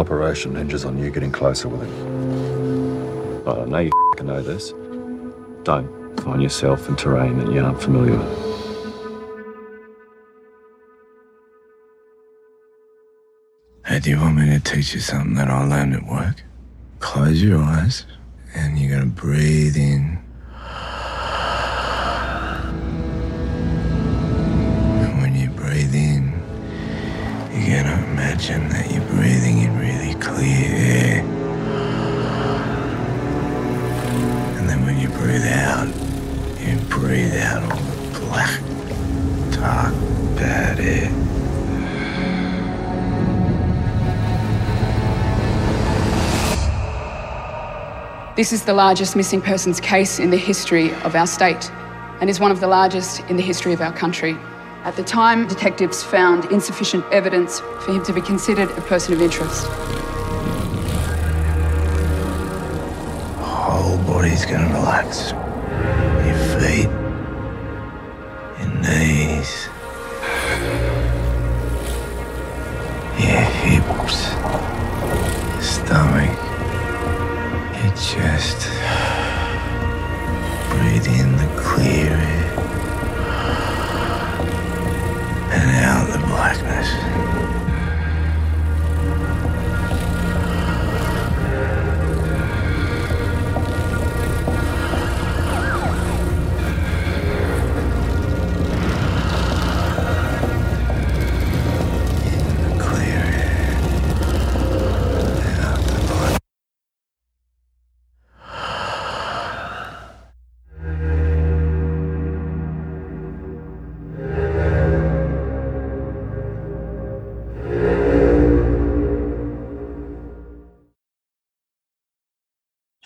Operation hinges on you getting closer with him. I know you f***ing know this. Don't find yourself in terrain that you aren't familiar with. Hey, do you want me to teach you something that I learned at work? Close your eyes and you're gonna breathe in. And when you breathe in, you're gonna imagine breathe out all the black, dark, bad air. This is the largest missing persons case in the history of our state and is one of the largest in the history of our country. At the time, detectives found insufficient evidence for him to be considered a person of interest. whole body's gonna relax. Feet, your knees, your hips, stomach, your chest. Breathe in the clear air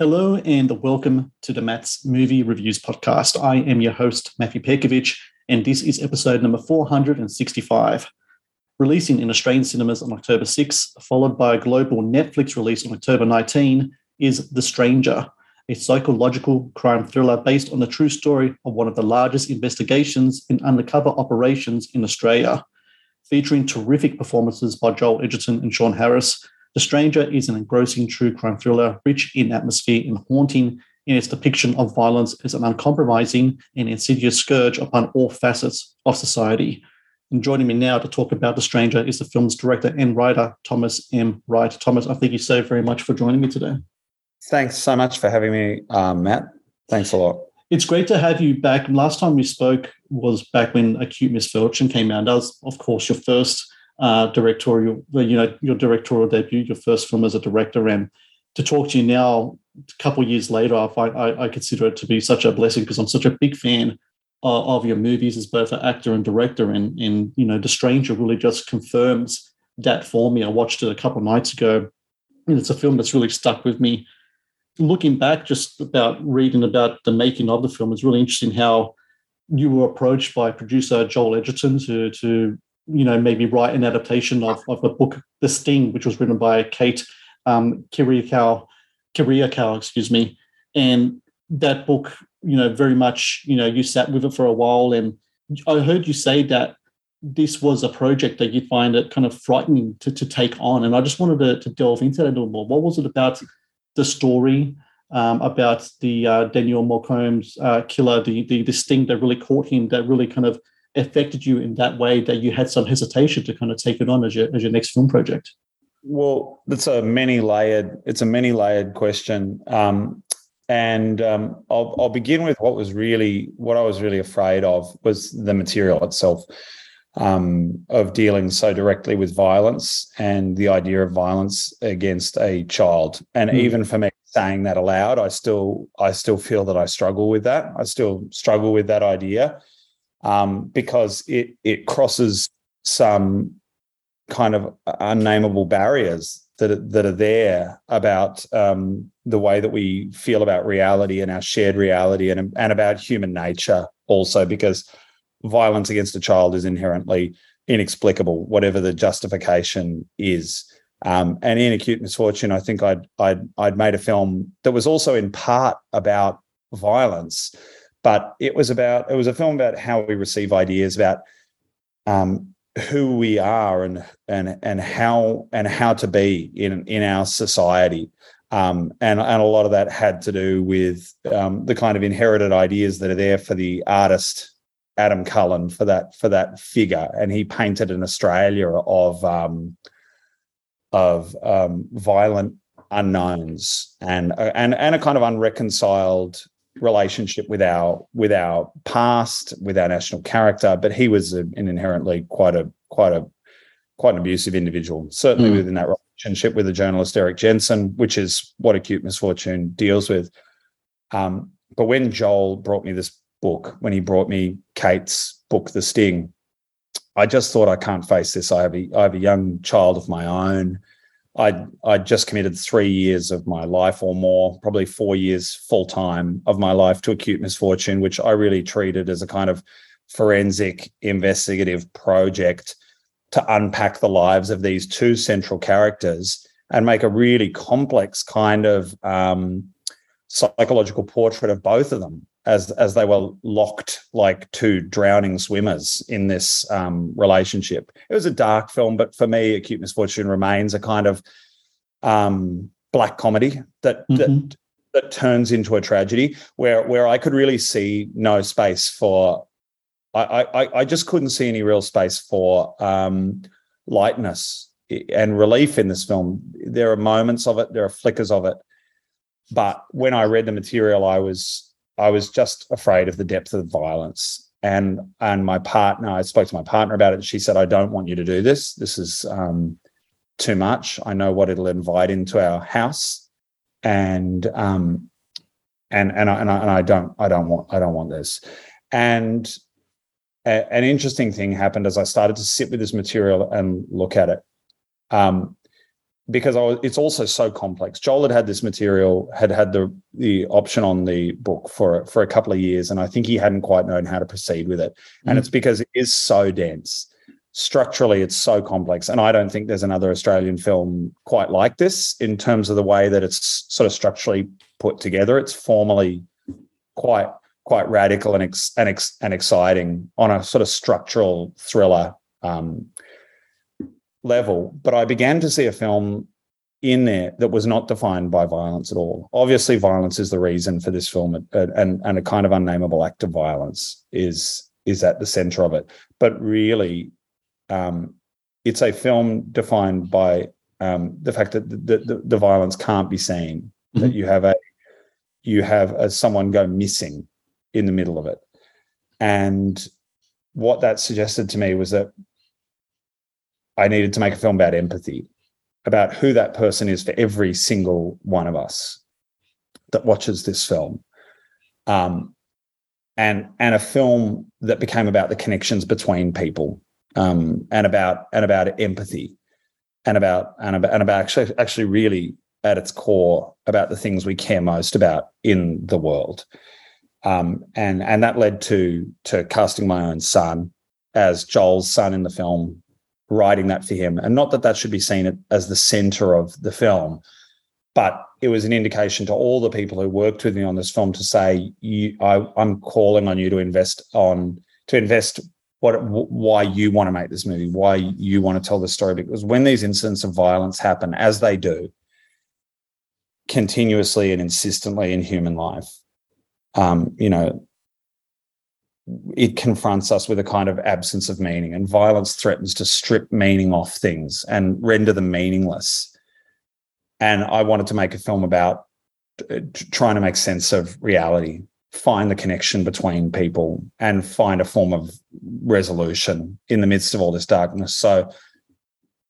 Hello and welcome to the Matt's Movie Reviews podcast. I am your host, Matthew Perkovich, and this is episode number 465. Releasing in Australian cinemas on October 6, followed by a global Netflix release on October 19, is The Stranger, a psychological crime thriller based on the true story of one of the largest investigations in undercover operations in Australia. Featuring terrific performances by Joel Edgerton and Sean Harris, the Stranger is an engrossing true crime thriller rich in atmosphere and haunting in its depiction of violence as an uncompromising and insidious scourge upon all facets of society. And joining me now to talk about The Stranger is the film's director and writer, Thomas M. Wright. Thomas, I thank you so very much for joining me today. Thanks so much for having me, um, Matt. Thanks a lot. It's great to have you back. Last time we spoke was back when Acute Misfortune came out. That was, of course, your first uh, directorial, you know, your directorial debut, your first film as a director, and to talk to you now, a couple years later, I, I, I consider it to be such a blessing because I'm such a big fan of, of your movies as both an actor and director, and and you know, The Stranger really just confirms that for me. I watched it a couple nights ago, and it's a film that's really stuck with me. Looking back, just about reading about the making of the film, it's really interesting how you were approached by producer Joel Edgerton to to you know maybe write an adaptation of, of the book The Sting, which was written by Kate um, Kyriacou, Kyriacou, excuse me, and that book, you know, very much, you know, you sat with it for a while, and I heard you say that this was a project that you find it kind of frightening to, to take on, and I just wanted to, to delve into that a little more. What was it about the story? Um, about the uh, Daniel Morcombe's uh, killer, the, the the sting that really caught him, that really kind of affected you in that way that you had some hesitation to kind of take it on as your as your next film project? Well, it's a many layered. It's a many layered question, um, and um, I'll, I'll begin with what was really what I was really afraid of was the material itself. Um, of dealing so directly with violence and the idea of violence against a child, and Mm. even for me saying that aloud, I still I still feel that I struggle with that. I still struggle with that idea um, because it it crosses some kind of unnameable barriers that are, that are there about um, the way that we feel about reality and our shared reality and, and about human nature also because violence against a child is inherently inexplicable whatever the justification is. Um, and in acute misfortune i think I'd, I'd i'd made a film that was also in part about violence but it was about it was a film about how we receive ideas about um, who we are and and and how and how to be in in our society. Um, and and a lot of that had to do with um, the kind of inherited ideas that are there for the artist Adam Cullen for that for that figure. And he painted an Australia of um, of um, violent unknowns and and and a kind of unreconciled relationship with our with our past, with our national character. But he was a, an inherently quite a quite a quite an abusive individual, certainly mm. within that relationship with the journalist Erik Jensen, which is what acute misfortune deals with. Um, but when Joel brought me this book, when he brought me Kate's book, The Sting, I just thought I can't face this. I have a I have a young child of my own. I I just committed three years of my life or more, probably four years full time of my life to acute misfortune, which I really treated as a kind of forensic investigative project to unpack the lives of these two central characters and make a really complex kind of um, psychological portrait of both of them as as they were locked like two drowning swimmers in this um, relationship. It was a dark film, but for me, Acute Misfortune remains a kind of um, black comedy that mm-hmm. that that turns into a tragedy where where I could really see no space for. I I, I just couldn't see any real space for um, lightness and relief in this film. There are moments of it, there are flickers of it, but when I read the material, I was I was just afraid of the depth of the violence. And and my partner, I spoke to my partner about it. She said, "I don't want you to do this. This is um, too much. I know what it'll invite into our house, and um, and and I, and I, and I don't I don't want I don't want this." And a, an interesting thing happened as I started to sit with this material and look at it. Um, because was, it's also so complex. Joel had had this material, had had the the option on the book for for a couple of years, and I think he hadn't quite known how to proceed with it. Mm. And it's because it is so dense. Structurally, it's so complex, and I don't think there's another Australian film quite like this in terms of the way that it's sort of structurally put together. It's formally quite quite radical and ex, and, ex, and exciting on a sort of structural thriller um, level, but I began to see a film in there that was not defined by violence at all. Obviously, violence is the reason for this film, and and a kind of unnameable act of violence is is at the center of it. But really, um, it's a film defined by um, the fact that the, the, the, violence can't be seen. Mm-hmm. That you have a you have a, someone go missing in the middle of it, and what that suggested to me was that I needed to make a film about empathy, about who that person is for every single one of us that watches this film. Um, and and a film that became about the connections between people um, and about and about empathy and about and about and about actually actually really at its core about the things we care most about in the world. Um, and and that led to to casting my own son as Joel's son in the film writing that for him. And not that that should be seen as the center of the film, but it was an indication to all the people who worked with me on this film to say, you, I, I'm calling on you to invest on to invest what why you want to make this movie, why you want to tell this story. Because when these incidents of violence happen, as they do, continuously and insistently in human life, um, you know, it confronts us with a kind of absence of meaning, and violence threatens to strip meaning off things and render them meaningless. And I wanted to make a film about uh, trying to make sense of reality, find the connection between people, and find a form of resolution in the midst of all this darkness. So,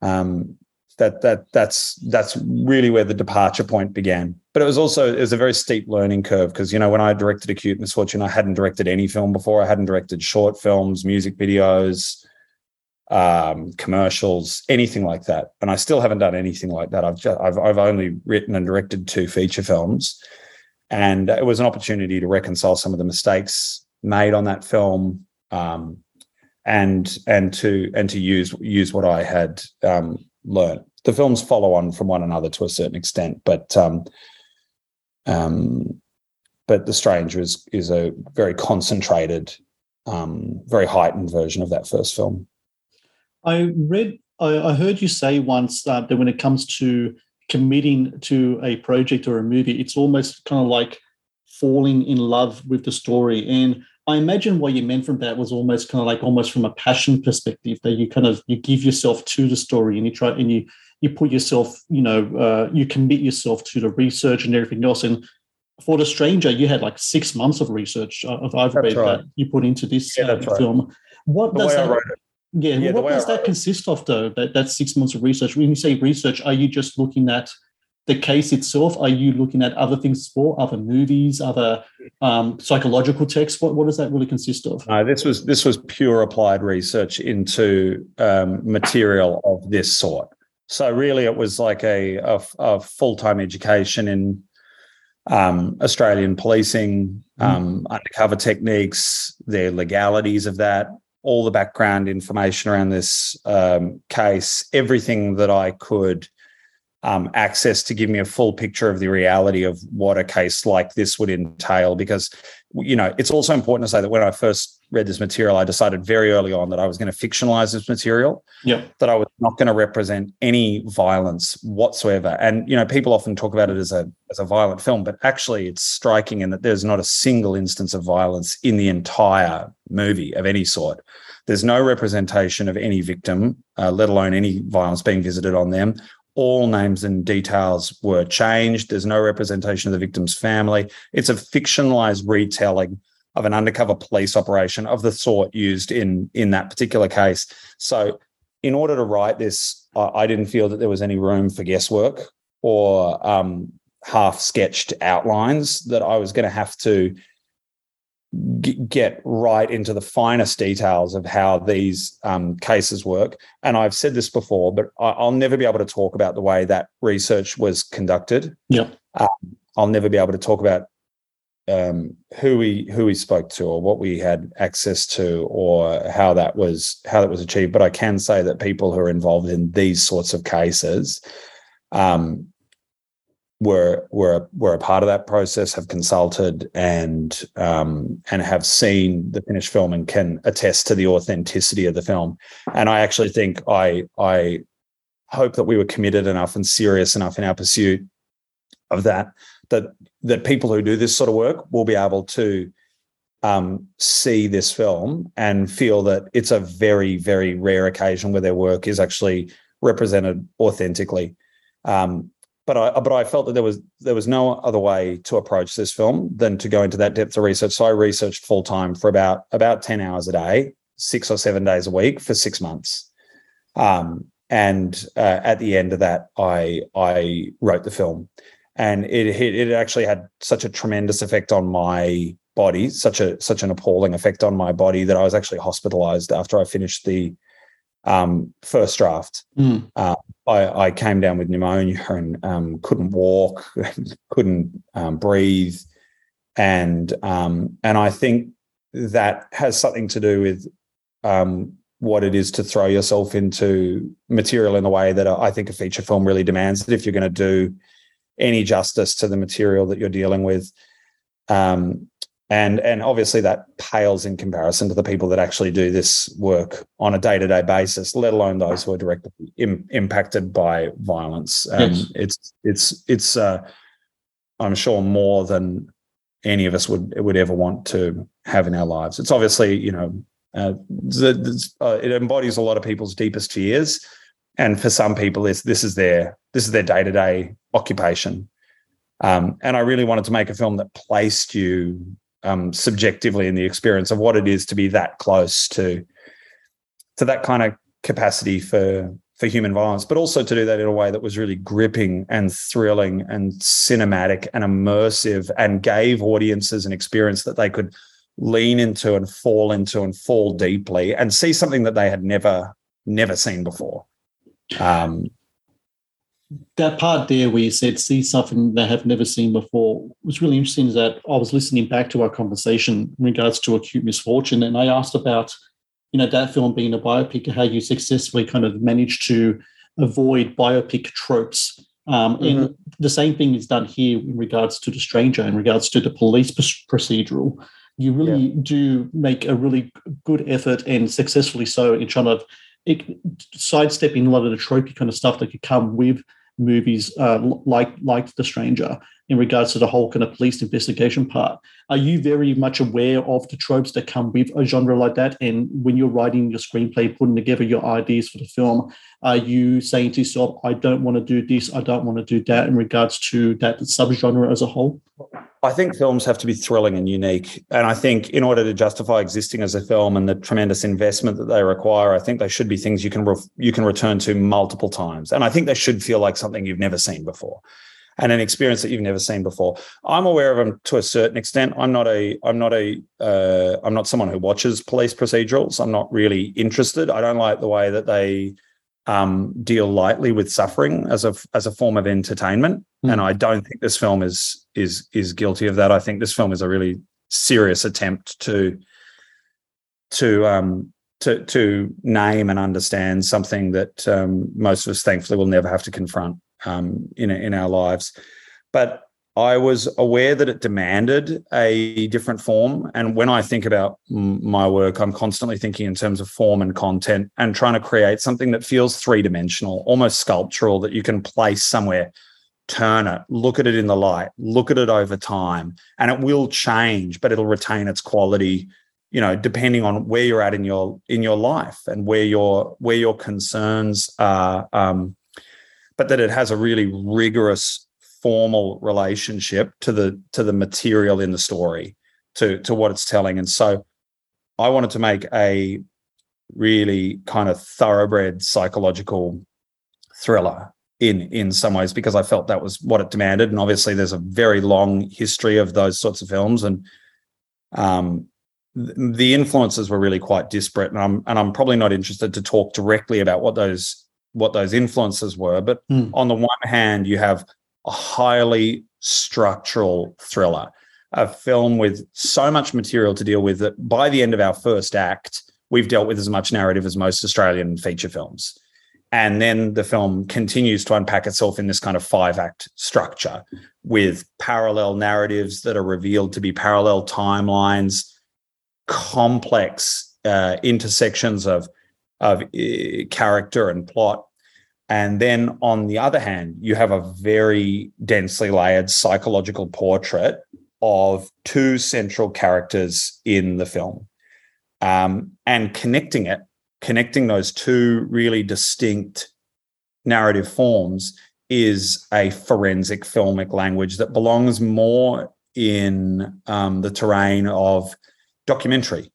um, that that that's that's really where the departure point began. But it was also it was a very steep learning curve because you know when I directed Acute Misfortune, I hadn't directed any film before. I hadn't directed short films, music videos, um, commercials, anything like that. And I still haven't done anything like that. I've just, I've I've only written and directed two feature films, and it was an opportunity to reconcile some of the mistakes made on that film, um, and and to and to use use what I had um, learned. The films follow on from one another to a certain extent, but um, um, but The Stranger is is a very concentrated, um, very heightened version of that first film. I read, I, I heard you say once uh, that when it comes to committing to a project or a movie, it's almost kind of like falling in love with the story. And I imagine what you meant from that was almost kind of like almost from a passion perspective that you kind of you give yourself to the story and you try and you you put yourself, you know, uh, you commit yourself to the research and everything else. And for the stranger, you had like six months of research of I've read right. that you put into this yeah, uh, film. What the does that? Yeah, yeah what does that consist of, though? That that six months of research. When you say research, are you just looking at the case itself? Are you looking at other things for other movies, other um, psychological texts? What what does that really consist of? No, this was this was pure applied research into um, material of this sort. So really, it was like a a, a full time education in um, Australian policing, mm. um, undercover techniques, the legalities of that, all the background information around this um, case, everything that I could um, access to give me a full picture of the reality of what a case like this would entail. Because, you know, it's also important to say that when I first read this material, I decided very early on that I was going to fictionalize this material. Yeah. That I was not going to represent any violence whatsoever. And, you know, people often talk about it as a as a violent film, but actually it's striking in that there's not a single instance of violence in the entire movie of any sort. There's no representation of any victim, uh, let alone any violence being visited on them all names and details were changed. There's no representation of the victim's family. It's a fictionalized retelling of an undercover police operation of the sort used in in that particular case. So, in order to write this, I didn't feel that there was any room for guesswork or um, half sketched outlines. That I was going to have to get right into the finest details of how these um, cases work. And I've said this before, but I, will never be able to talk about the way that research was conducted. Yeah, um, I'll never be able to talk about um, who we who we spoke to or what we had access to or how that was how that was achieved. But I can say that people who are involved in these sorts of cases um, were were were a part of that process, have consulted and um, and have seen the finished film and can attest to the authenticity of the film. And I actually think I I hope that we were committed enough and serious enough in our pursuit of that that that people who do this sort of work will be able to um, see this film and feel that it's a very very rare occasion where their work is actually represented authentically. Um, but I but I felt that there was there was no other way to approach this film than to go into that depth of research. So I researched full time for about about ten hours a day, six or seven days a week for six months. Um, and uh, at the end of that, I I wrote the film, and it, it it actually had such a tremendous effect on my body, such a such an appalling effect on my body that I was actually hospitalized after I finished the um, first draft. Mm. Uh, I, I, came down with pneumonia and um, couldn't walk, couldn't um, breathe, and um, and I think that has something to do with um, what it is to throw yourself into material in the way that I think a feature film really demands. That if you're going to do any justice to the material that you're dealing with, um, and and obviously that pales in comparison to the people that actually do this work on a day-to-day basis let alone those who are directly Im- impacted by violence. Um, yes. it's it's it's uh, i'm sure more than any of us would would ever want to have in our lives. It's obviously you know uh, uh, it embodies a lot of people's deepest fears. And for some people this this is their this is their day-to-day occupation. Um, and I really wanted to make a film that placed you um, subjectively in the experience of what it is to be that close to to that kind of capacity for for human violence, but also to do that in a way that was really gripping and thrilling and cinematic and immersive and gave audiences an experience that they could lean into and fall into and fall deeply and see something that they had never never seen before. Um, that part there where you said see something they have never seen before was really interesting is that I was listening back to our conversation in regards to acute misfortune and I asked about you know that film being a biopic how you successfully kind of managed to avoid biopic tropes um, mm-hmm. and the same thing is done here in regards to the stranger in regards to the police procedural you really yeah. do make a really good effort and successfully so in trying to sidestepping a lot of the tropey kind of stuff that could come with movies uh, like like The Stranger in regards to the whole kind of police investigation part. Are you very much aware of the tropes that come with a genre like that? And when you're writing your screenplay, putting together your ideas for the film, are you saying to yourself, I don't want to do this, I don't want to do that in regards to that subgenre as a whole? I think films have to be thrilling and unique. And I think in order to justify existing as a film and the tremendous investment that they require, I think they should be things you can re- you can return to multiple times. And I think they should feel like something you've never seen before and an experience that you've never seen before. I'm aware of them to a certain extent. I'm not a I'm not a uh, I'm not someone who watches police procedurals. I'm not really interested. I don't like the way that they um, deal lightly with suffering as a as a form of entertainment. Mm. And I don't think this film is is is guilty of that. I think this film is a really serious attempt to to um, to to name and understand something that um, most of us thankfully will never have to confront um, in in our lives. But I was aware that it demanded a different form, and when I think about my work, I'm constantly thinking in terms of form and content, and trying to create something that feels three dimensional, almost sculptural, that you can place somewhere. Turn it, look at it in the light, look at it over time, and it will change, but it'll retain its quality you know depending on where you're at in your in your life and where your where your concerns are um, but that it has a really rigorous formal relationship to the to the material in the story to to what it's telling. And so i wanted to make a really kind of thoroughbred psychological thriller in in some ways because i felt that was what it demanded. And obviously there's a very long history of those sorts of films and um the influences were really quite disparate. And I'm and I'm probably not interested to talk directly about what those what those influences were. But mm. on the one hand, you have a highly structural thriller, a film with so much material to deal with that by the end of our first act, we've dealt with as much narrative as most Australian feature films. And then the film continues to unpack itself in this kind of five act structure with parallel narratives that are revealed to be parallel timelines, complex uh, intersections of of uh, character and plot. And then on the other hand, you have a very densely layered psychological portrait of two central characters in the film. Um, and connecting it, connecting those two really distinct narrative forms is a forensic filmic language that belongs more in um, the terrain of documentary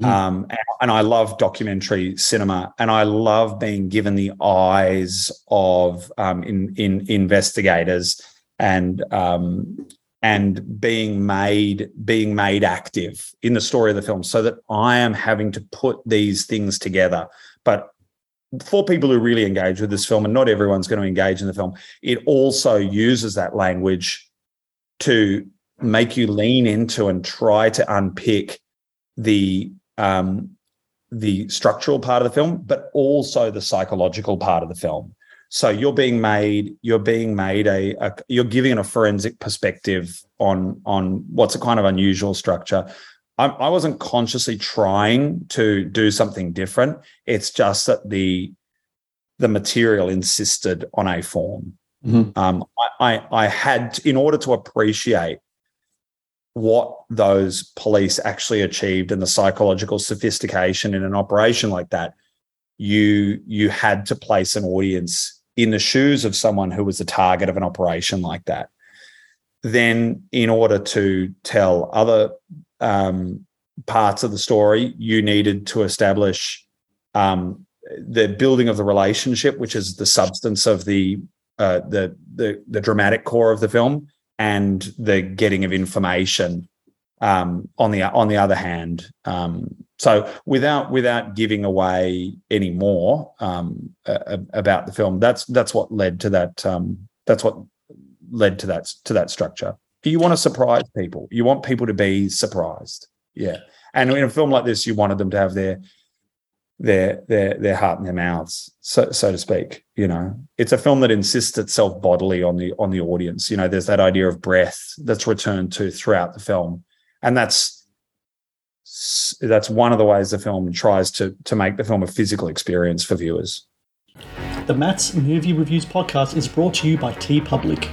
Mm. Um, and, I love documentary cinema, and I love being given the eyes of um, in, in investigators and um, and being made being made active in the story of the film, so that I am having to put these things together. But for people who really engage with this film, and not everyone's going to engage in the film, it also uses that language to make you lean into and try to unpick the um, the structural part of the film, but also the psychological part of the film. So you're being made, you're being made a, a, you're giving a forensic perspective on on what's a kind of unusual structure. I, I wasn't consciously trying to do something different. It's just that the the material insisted on a form. Mm-hmm. Um, I, I, I had, in order to appreciate what those police actually achieved and the psychological sophistication in an operation like that you you had to place an audience in the shoes of someone who was the target of an operation like that. Then in order to tell other um, parts of the story you needed to establish um, the building of the relationship which is the substance of the uh, the, the the dramatic core of the film and the getting of information Um, on the on the other hand, um, so without without giving away any more um, about the film, that's that's what led to that. Um, that's what led to that to that structure. You want to surprise people? You want people to be surprised, yeah. And in a film like this, you wanted them to have their their their their heart in their mouths, so so to speak. You know, it's a film that insists itself bodily on the on the audience. You know, there's that idea of breath that's returned to throughout the film, and that's that's one of the ways the film tries to to make the film a physical experience for viewers. The Matt's Movie Reviews podcast is brought to you by TeePublic.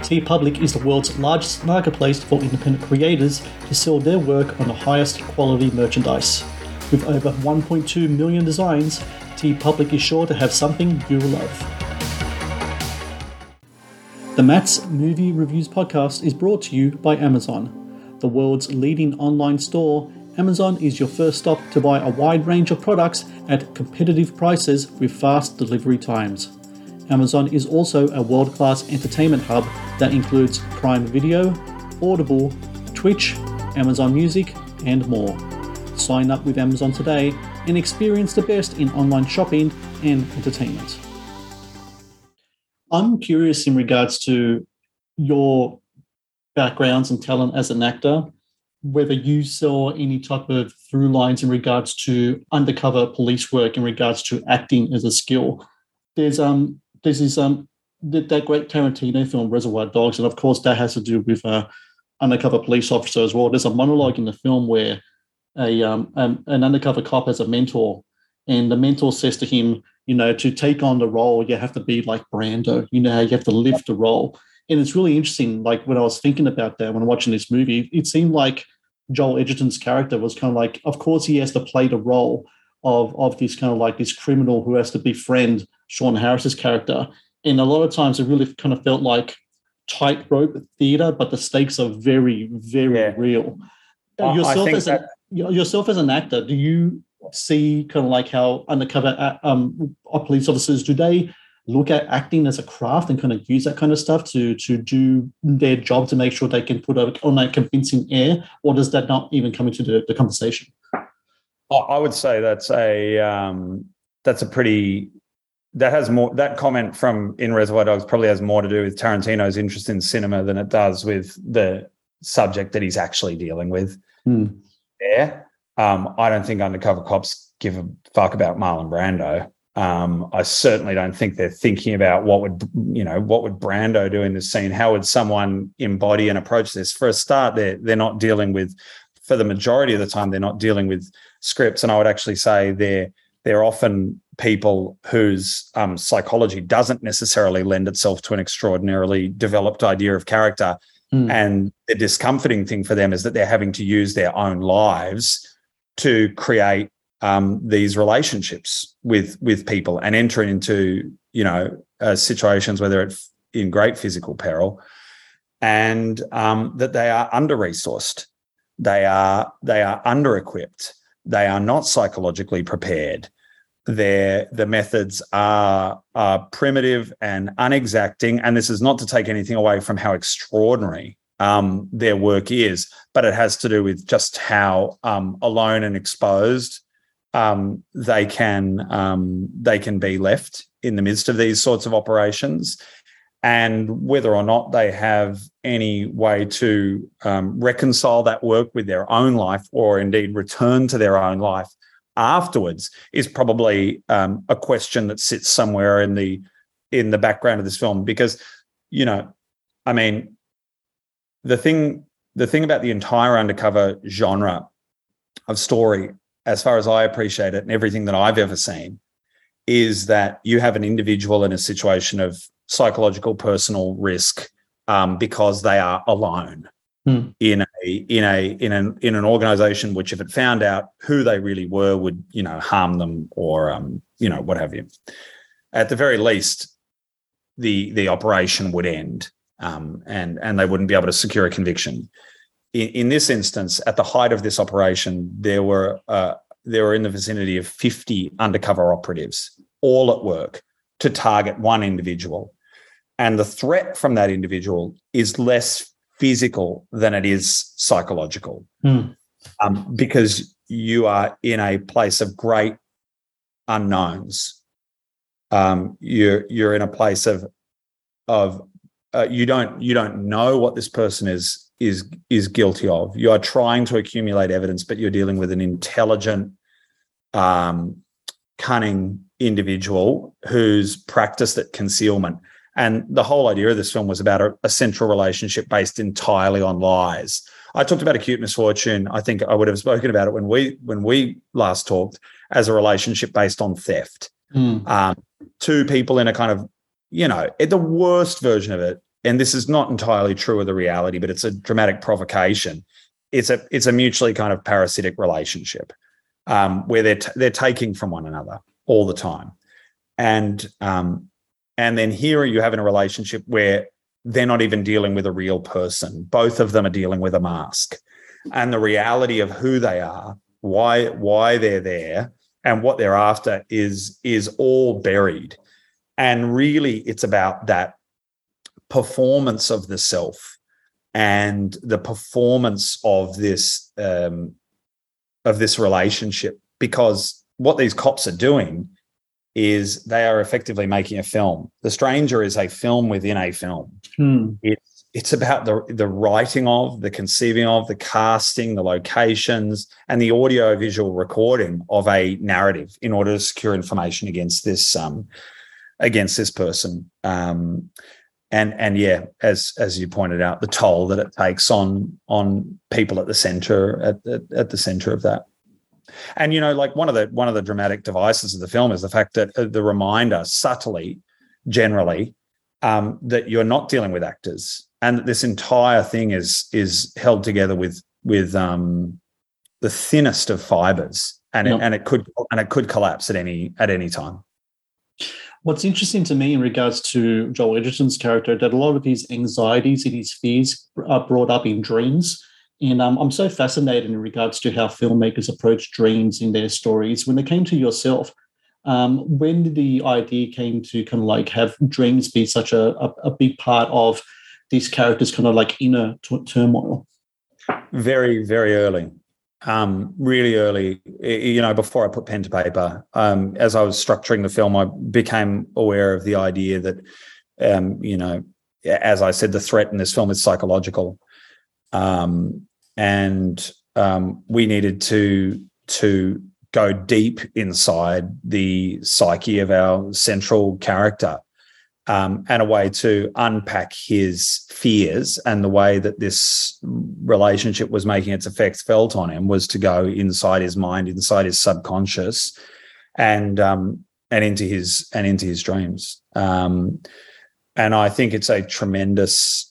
TeePublic is the world's largest marketplace for independent creators to sell their work on the highest quality merchandise. With over 1.2 million designs, T TeePublic is sure to have something you will love. The Matt's Movie Reviews podcast is brought to you by Amazon. The world's leading online store, Amazon is your first stop to buy a wide range of products at competitive prices with fast delivery times. Amazon is also a world class entertainment hub that includes Prime Video, Audible, Twitch, Amazon Music, and more. Sign up with Amazon today and experience the best in online shopping and entertainment. I'm curious in regards to your backgrounds and talent as an actor, whether you saw any type of through lines in regards to undercover police work in regards to acting as a skill. There's um there's this um that, great Tarantino film Reservoir Dogs, and of course that has to do with uh, undercover police officer as well. There's a monologue in the film where a um, um, an undercover cop as a mentor, and the mentor says to him, you know, to take on the role, you have to be like Brando. You know, you have to live the role. And it's really interesting. Like when I was thinking about that when watching this movie, it seemed like Joel Edgerton's character was kind of like, of course, he has to play the role of of this kind of like this criminal who has to befriend Sean Harris's character. And a lot of times, it really kind of felt like tightrope theater, but the stakes are very, very yeah. real. Yourself as that- a, yourself as an actor, do you see kind of like how undercover uh, um, police officers do they look at acting as a craft and kind of use that kind of stuff to to do their job to make sure they can put on a convincing air, or does that not even come into the, the conversation? I would say that's a um, that's a pretty that has more that comment from in Reservoir Dogs probably has more to do with Tarantino's interest in cinema than it does with the subject that he's actually dealing with. Hmm. There, um, I don't think undercover cops give a fuck about Marlon Brando. Um, I certainly don't think they're thinking about what would you know what would Brando do in this scene. How would someone embody and approach this? For a start, they're they're not dealing with, for the majority of the time, they're not dealing with scripts, and I would actually say they're they're often people whose um, psychology doesn't necessarily lend itself to an extraordinarily developed idea of character. Mm. And the discomforting thing for them is that they're having to use their own lives to create um, these relationships with with people and enter into you know uh, situations where they're in great physical peril, and um, that they are under resourced, they are they are under equipped, they are not psychologically prepared. Their the methods are are primitive and unexacting, and this is not to take anything away from how extraordinary um, their work is, but it has to do with just how um, alone and exposed um, they can um, they can be left in the midst of these sorts of operations, and whether or not they have any way to um, reconcile that work with their own life, or indeed return to their own life afterwards, is probably um, a question that sits somewhere in the in the background of this film. Because you know, I mean, the thing the thing about the entire undercover genre of story as far as I appreciate it and everything that I've ever seen, is that you have an individual in a situation of psychological personal risk um, because they are alone hmm. in a in a in an in an organization which, if it found out who they really were, would you know harm them or um, you know what have you. At the very least, the the operation would end, um, and and they wouldn't be able to secure a conviction in, in this instance, at the height of this operation, there were uh, there were in the vicinity of 50 undercover operatives, all at work to target one individual. And the threat from that individual is less physical than it is psychological Hmm. um, because you are in a place of great unknowns. Um, you're you're in a place of of uh, you don't you don't know what this person is is is guilty of. You are trying to accumulate evidence, but you're dealing with an intelligent, um, cunning individual who's practiced at concealment. And the whole idea of this film was about a, a central relationship based entirely on lies. I talked about acute misfortune. I think I would have spoken about it when we when we last talked as a relationship based on theft. Hmm. Um, two people in a kind of, you know, the worst version of it. And this is not entirely true of the reality, but it's a dramatic provocation. It's a it's a mutually kind of parasitic relationship um, where they're t- they're taking from one another all the time, and um, and then here you have in a relationship where they're not even dealing with a real person. Both of them are dealing with a mask, and the reality of who they are, why why they're there, and what they're after is is all buried. And really, it's about that performance of the self and the performance of this um, of this relationship. Because what these cops are doing is they are effectively making a film. The Stranger is a film within a film Hmm. it's it's about the the writing of the conceiving of the casting the locations and the audio visual recording of a narrative in order to secure information against this um against this person um and and yeah as as you pointed out the toll that it takes on on people at the center at, at, at the center of that and you know like one of the one of the dramatic devices of the film is the fact that uh, the reminder subtly generally um, that you're not dealing with actors, and that this entire thing is is held together with with um, the thinnest of fibers, and Yeah. it, and it could and it could collapse at any at any time. What's interesting to me in regards to Joel Edgerton's character that a lot of his anxieties and his fears are brought up in dreams. And um, I'm so fascinated in regards to how filmmakers approach dreams in their stories. When it came to yourself, um, when did the idea came to kind of like have dreams be such a, a, a big part of these characters' kind of like inner t- turmoil? Very very early, um, really early. You know, before I put pen to paper, um, as I was structuring the film, I became aware of the idea that, um, you know, as I said, the threat in this film is psychological. um, and um, we needed to to go deep inside the psyche of our central character um, and a way to unpack his fears and the way that this relationship was making its effects felt on him was to go inside his mind inside his subconscious and um, and into his and into his dreams um, and i think it's a tremendous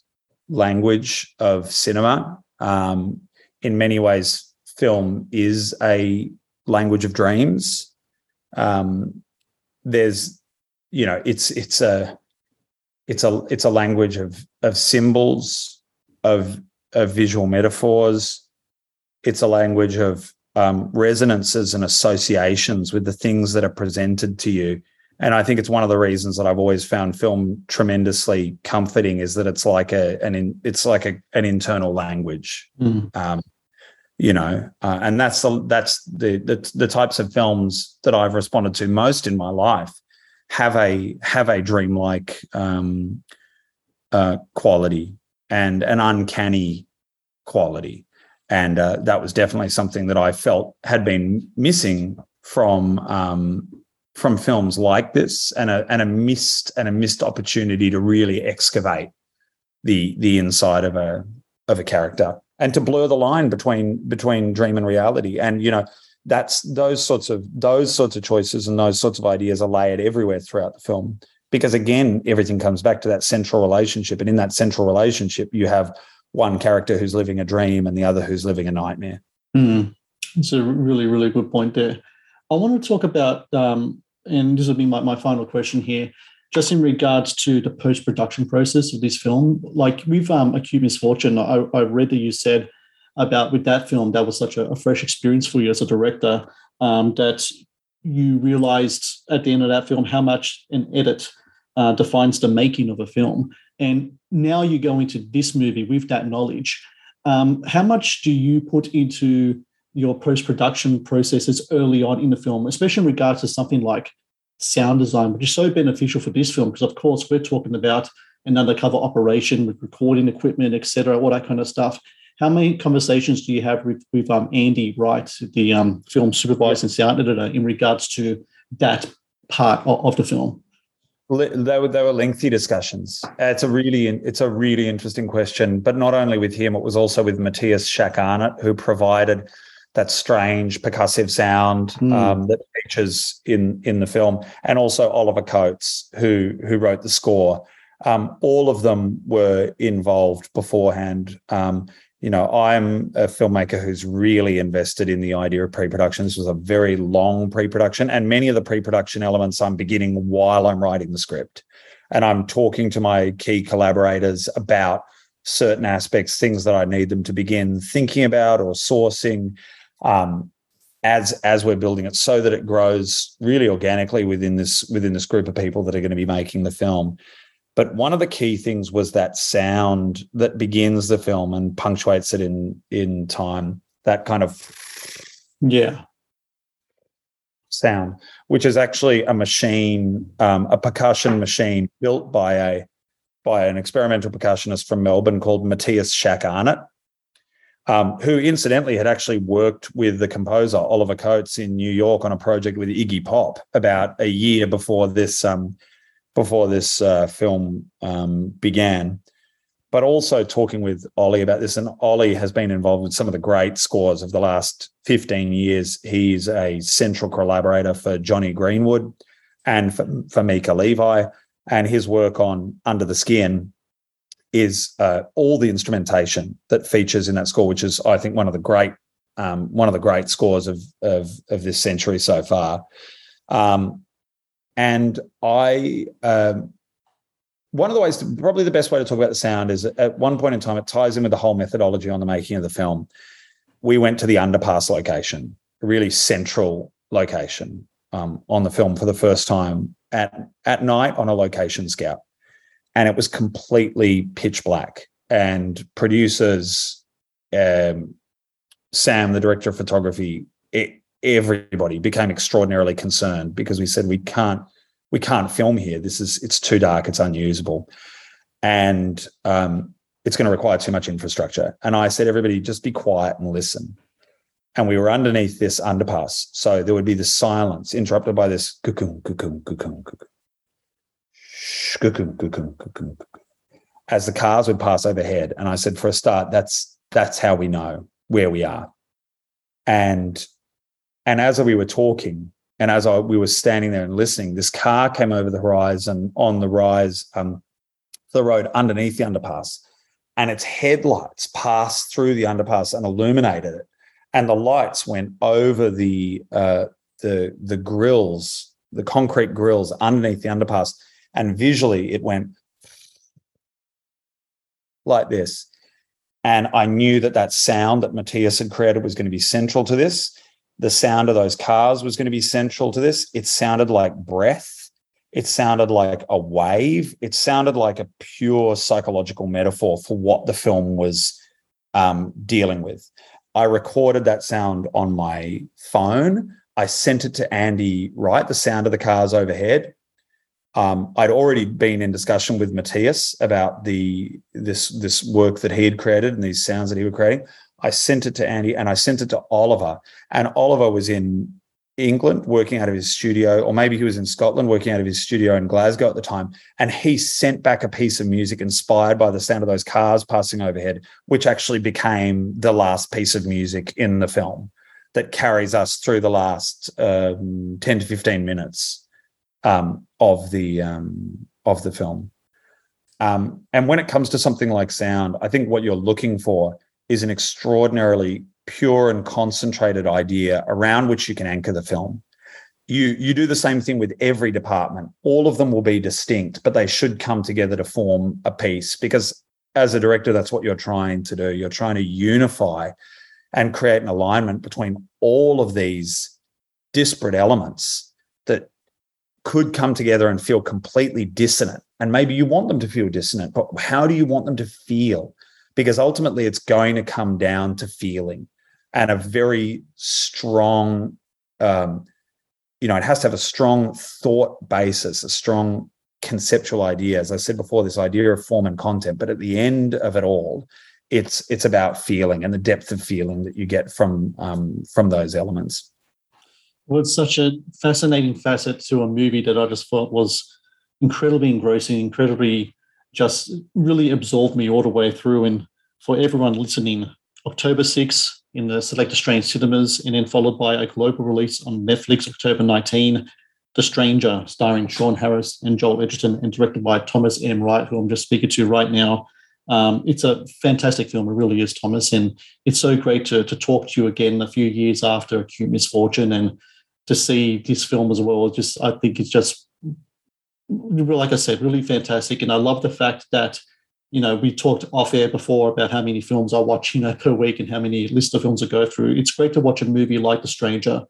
language of cinema. Um, in many ways, film is a language of dreams. Um, there's, you know, it's it's a it's a it's a language of of symbols, of of visual metaphors. It's a language of um, resonances and associations with the things that are presented to you and I think it's one of the reasons that I've always found film tremendously comforting is that it's like a an in, it's like a, an internal language, Mm. um, you know, uh, and that's the that's the, the the types of films that I've responded to most in my life have a have a dreamlike um, uh, quality and an uncanny quality, and uh, that was definitely something that I felt had been missing from um, from films like this and a and a missed and a missed opportunity to really excavate the the inside of a of a character and to blur the line between between dream and reality and you know that's those sorts of those sorts of choices and those sorts of ideas are layered everywhere throughout the film because again everything comes back to that central relationship and in that central relationship you have one character who's living a dream and the other who's living a nightmare Mm. It's a really, really good point there. I want to talk about, um, and this will be my, my final question here, just in regards to the post production process of this film. Like with um, Acute Misfortune, I, I read that you said about with that film, that was such a, a fresh experience for you as a director um, that you realized at the end of that film how much an edit uh, defines the making of a film. And now you go into this movie with that knowledge. Um, how much do you put into your post production processes early on in the film, especially in regards to something like sound design, which is so beneficial for this film? Because, of course, we're talking about an undercover operation with recording equipment, etc., all that kind of stuff. How many conversations do you have with, with um, Andy Wright, the um, film supervisor and sound editor, in regards to that part of, of the film? There were, they were lengthy discussions. It's a really it's a really interesting question, but not only with him, it was also with Matthias Schach-Arnott, who provided that strange percussive sound mm. um, that features in in the film, and also Oliver Coates, who who wrote the score. Um, all of them were involved beforehand. Um, you know, I'm a filmmaker who's really invested in the idea of pre-production. This was a very long pre-production, and many of the pre-production elements I'm beginning while I'm writing the script, and I'm talking to my key collaborators about certain aspects, things that I need them to begin thinking about or sourcing um, as as we're building it, so that it grows really organically within this within this group of people that are going to be making the film. But one of the key things was that sound that begins the film and punctuates it in in time. That kind of yeah sound, which is actually a machine, um, a percussion machine built by a by an experimental percussionist from Melbourne called Matthias Schack-Arnott, um, who incidentally had actually worked with the composer Oliver Coates in New York on a project with Iggy Pop about a year before this um, before this uh, film um, began, but also talking with Ollie about this. And Ollie has been involved with some of the great scores of the last 15 years. He's a central collaborator for Jonny Greenwood and for, for Mica Levi. And his work on Under the Skin is uh, all the instrumentation that features in that score, which is, I think, one of the great um, one of the great scores of of, of this century so far. Um, and I, um, one of the ways, to, probably the best way to talk about the sound is at one point in time, it ties in with the whole methodology on the making of the film. We went to the underpass location, a really central location um, on the film for the first time at, at night on a location scout. And it was completely pitch black. And producers, um, Sam, the director of photography, it, everybody became extraordinarily concerned because we said we can't we can't film here. This is it's too dark. It's unusable, and um, it's going to require too much infrastructure. And I said, everybody, just be quiet and listen. And we were underneath this underpass, so there would be this silence interrupted by this cuckoo, cuckoo, cuckoo, cuckoo, as the cars would pass overhead. And I said, for a start, that's that's how we know where we are. And and as we were talking, and as I, we were standing there and listening, this car came over the horizon on the rise, um, the road underneath the underpass, and its headlights passed through the underpass and illuminated it. And the lights went over the uh, the the grills, the concrete grills underneath the underpass, and visually it went like this. And I knew that that sound that Matthias had created was going to be central to this the sound of those cars was going to be central to this. It sounded like breath. It sounded like a wave. It sounded like a pure psychological metaphor for what the film was um, dealing with. I recorded that sound on my phone. I sent it to Andy Wright, the sound of the cars overhead. Um, I'd already been in discussion with Matthias about the this this work that he had created and these sounds that he was creating. I sent it to Andy and I sent it to Oliver. And Oliver was in England working out of his studio, or maybe he was in Scotland working out of his studio in Glasgow at the time. And he sent back a piece of music inspired by the sound of those cars passing overhead, which actually became the last piece of music in the film that carries us through the last um, 10 to 15 minutes um, of the um, of the film. Um, and when it comes to something like sound, I think what you're looking for is an extraordinarily pure and concentrated idea around which you can anchor the film. You, you do the same thing with every department. All of them will be distinct, but they should come together to form a piece because as a director, that's what you're trying to do. You're trying to unify and create an alignment between all of these disparate elements that could come together and feel completely dissonant. And maybe you want them to feel dissonant, but how do you want them to feel? Because ultimately, it's going to come down to feeling and a very strong, um, you know, it has to have a strong thought basis, a strong conceptual idea. As I said before, this idea of form and content. But at the end of it all, it's it's about feeling and the depth of feeling that you get from um, from those elements. Well, it's such a fascinating facet to a movie that I just thought was incredibly engrossing, incredibly just really absorbed me all the way through. And for everyone listening, October 6th in the select Australian cinemas, and then followed by a global release on Netflix October 19, The Stranger, starring Sean Harris and Joel Edgerton, and directed by Thomas M. Wright, who I'm just speaking to right now. Um, it's a fantastic film. It really is, Thomas. And it's so great to, to talk to you again a few years after Acute Misfortune and to see this film as well. Just I think it's just like I said, really fantastic. And I love the fact that you know we talked off air before about how many films I watch you know per week and how many list of films I go through. It's great to watch a movie like The Stranger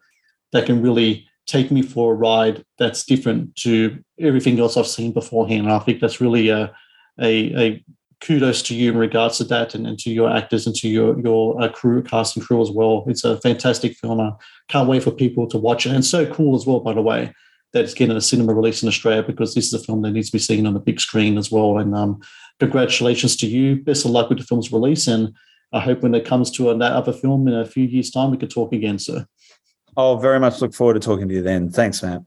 that can really take me for a ride that's different to everything else I've seen beforehand. And I think that's really a a, a kudos to you in regards to that and, and to your actors and to your your uh, crew cast and crew as well it's a fantastic film can't wait for people to watch it. And so cool as well by the way that it's getting a cinema release in australia because this is a film that needs to be seen on the big screen as well. And um, congratulations to you. Best of luck with the film's release. And i hope when it comes to that other film in a few years time we could talk again sir. I'll very much look forward to talking to you then. Thanks matt